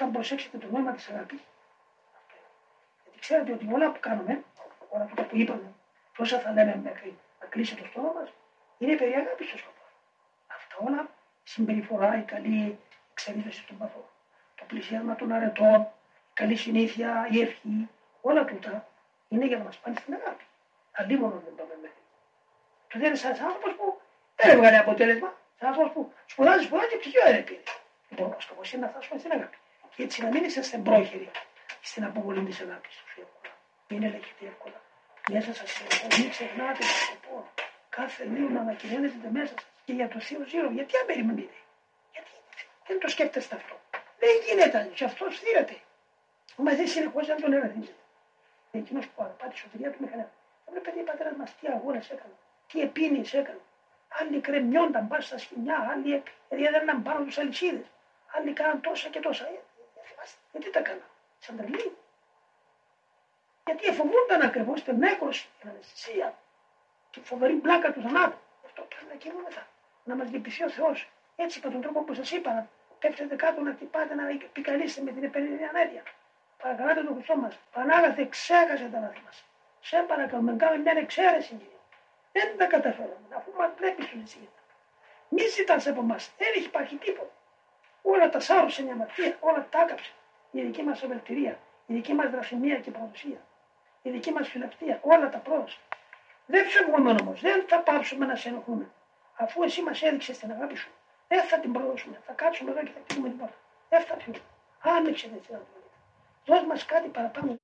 όταν προσέξετε το νόημα της αγάπης, γιατί ξέρετε ότι όλα που κάνουμε, όλα αυτά που είπαμε, όσα θα λέμε μέχρι να κλείσει το στόμα μας, είναι περί αγάπης στο σκοπός. Αυτά όλα, συμπεριφορά, η καλή εξελίξη των παθών, το πλησίασμα των αρετών, η καλή συνήθεια, η ευχή, όλα τούτα είναι για να μας πάνε στην αγάπη. Αλλήμον δεν πάμε μέχρι. Το δεν είναι σαν άνθρωπος που δεν έβγαλε αποτέλεσμα. Σαν άνθρωπος που σπουδάζει, σπουδάζει και πτυχίο δεν πήρε. Λοιπόν, ο σκοπός είναι να φτάσουμε στην αγάπη. Και έτσι να μην είσαστε πρόχειροι στην αποβολή της αγάπης του Μην ελεγχείτε εύκολα. Μέσα σας μην ξεχνάτε το σκοπό. Κάθε λίγο να ανακοινώνετε μέσα σας και για το Θείο Ζήρο. Γιατί αν περιμένετε; Γιατί; Δεν το σκέφτεστε αυτό. Δεν γίνεται αλλιώς. Και αυτό στήρεται. Μαζί συνεχώ δεν τον ερεθίζετε. Εκείνος που αγαπάτε τη σωτηρία του μηχανέα. Βλέπετε οι πατέρα μας τι αγώνες έκαναν, τι επίνειε έκαναν. Άλλοι κρεμιόνταν πάνω στα σκηνιά, άλλοι έδερναν πάνω τους αλυσίδες. Άλλοι κάναν τόσα και τόσα. Ε, γιατί τα κάναν, σαν τρελή. Γιατί εφοβούνταν ακριβώς την νέκρωση, την αναισθησία, τη φοβερή μπλάκα του θανάτου. Αυτό πρέπει να κινούμεθα. Να μας λυπηθεί ο Θεός. Έτσι με τον τρόπο που σας είπα, να πέφτετε κάτω, να χτυπάτε, να επικαλείστε με την επενδυτική ανέργεια. Παρακαλάτε τον Χριστό μας. Πανάγαθε, ξέχασε τα λάθη μας. Σε παρακαλούμε, κάνουμε μια εξαίρεση, κύριε. Δεν τα καταφέραμε, αφού μας βλέπει στον Ισίγητα. Μη ζητάς από εμά, δεν έχει υπάρχει τίποτα. Όλα τα σάρωσε μια αμαρτία, όλα τα άκαψε. Η δική μας ευελτηρία, η δική μας δρασιμία και παρουσία, η δική μας φιλαυτία, όλα τα πρόσωπα. Δεν φεύγουμε όμως, δεν θα πάψουμε να σε ενοχλούμε. Αφού εσύ μας έδειξες την αγάπη σου, δεν θα την προδώσουμε. Θα κάτσουμε εδώ και θα κλείνουμε την πόρτα. Δεν θα φύγουμε. Άνοιξε την αγάπη. Δώσ' μας κάτι παραπάνω.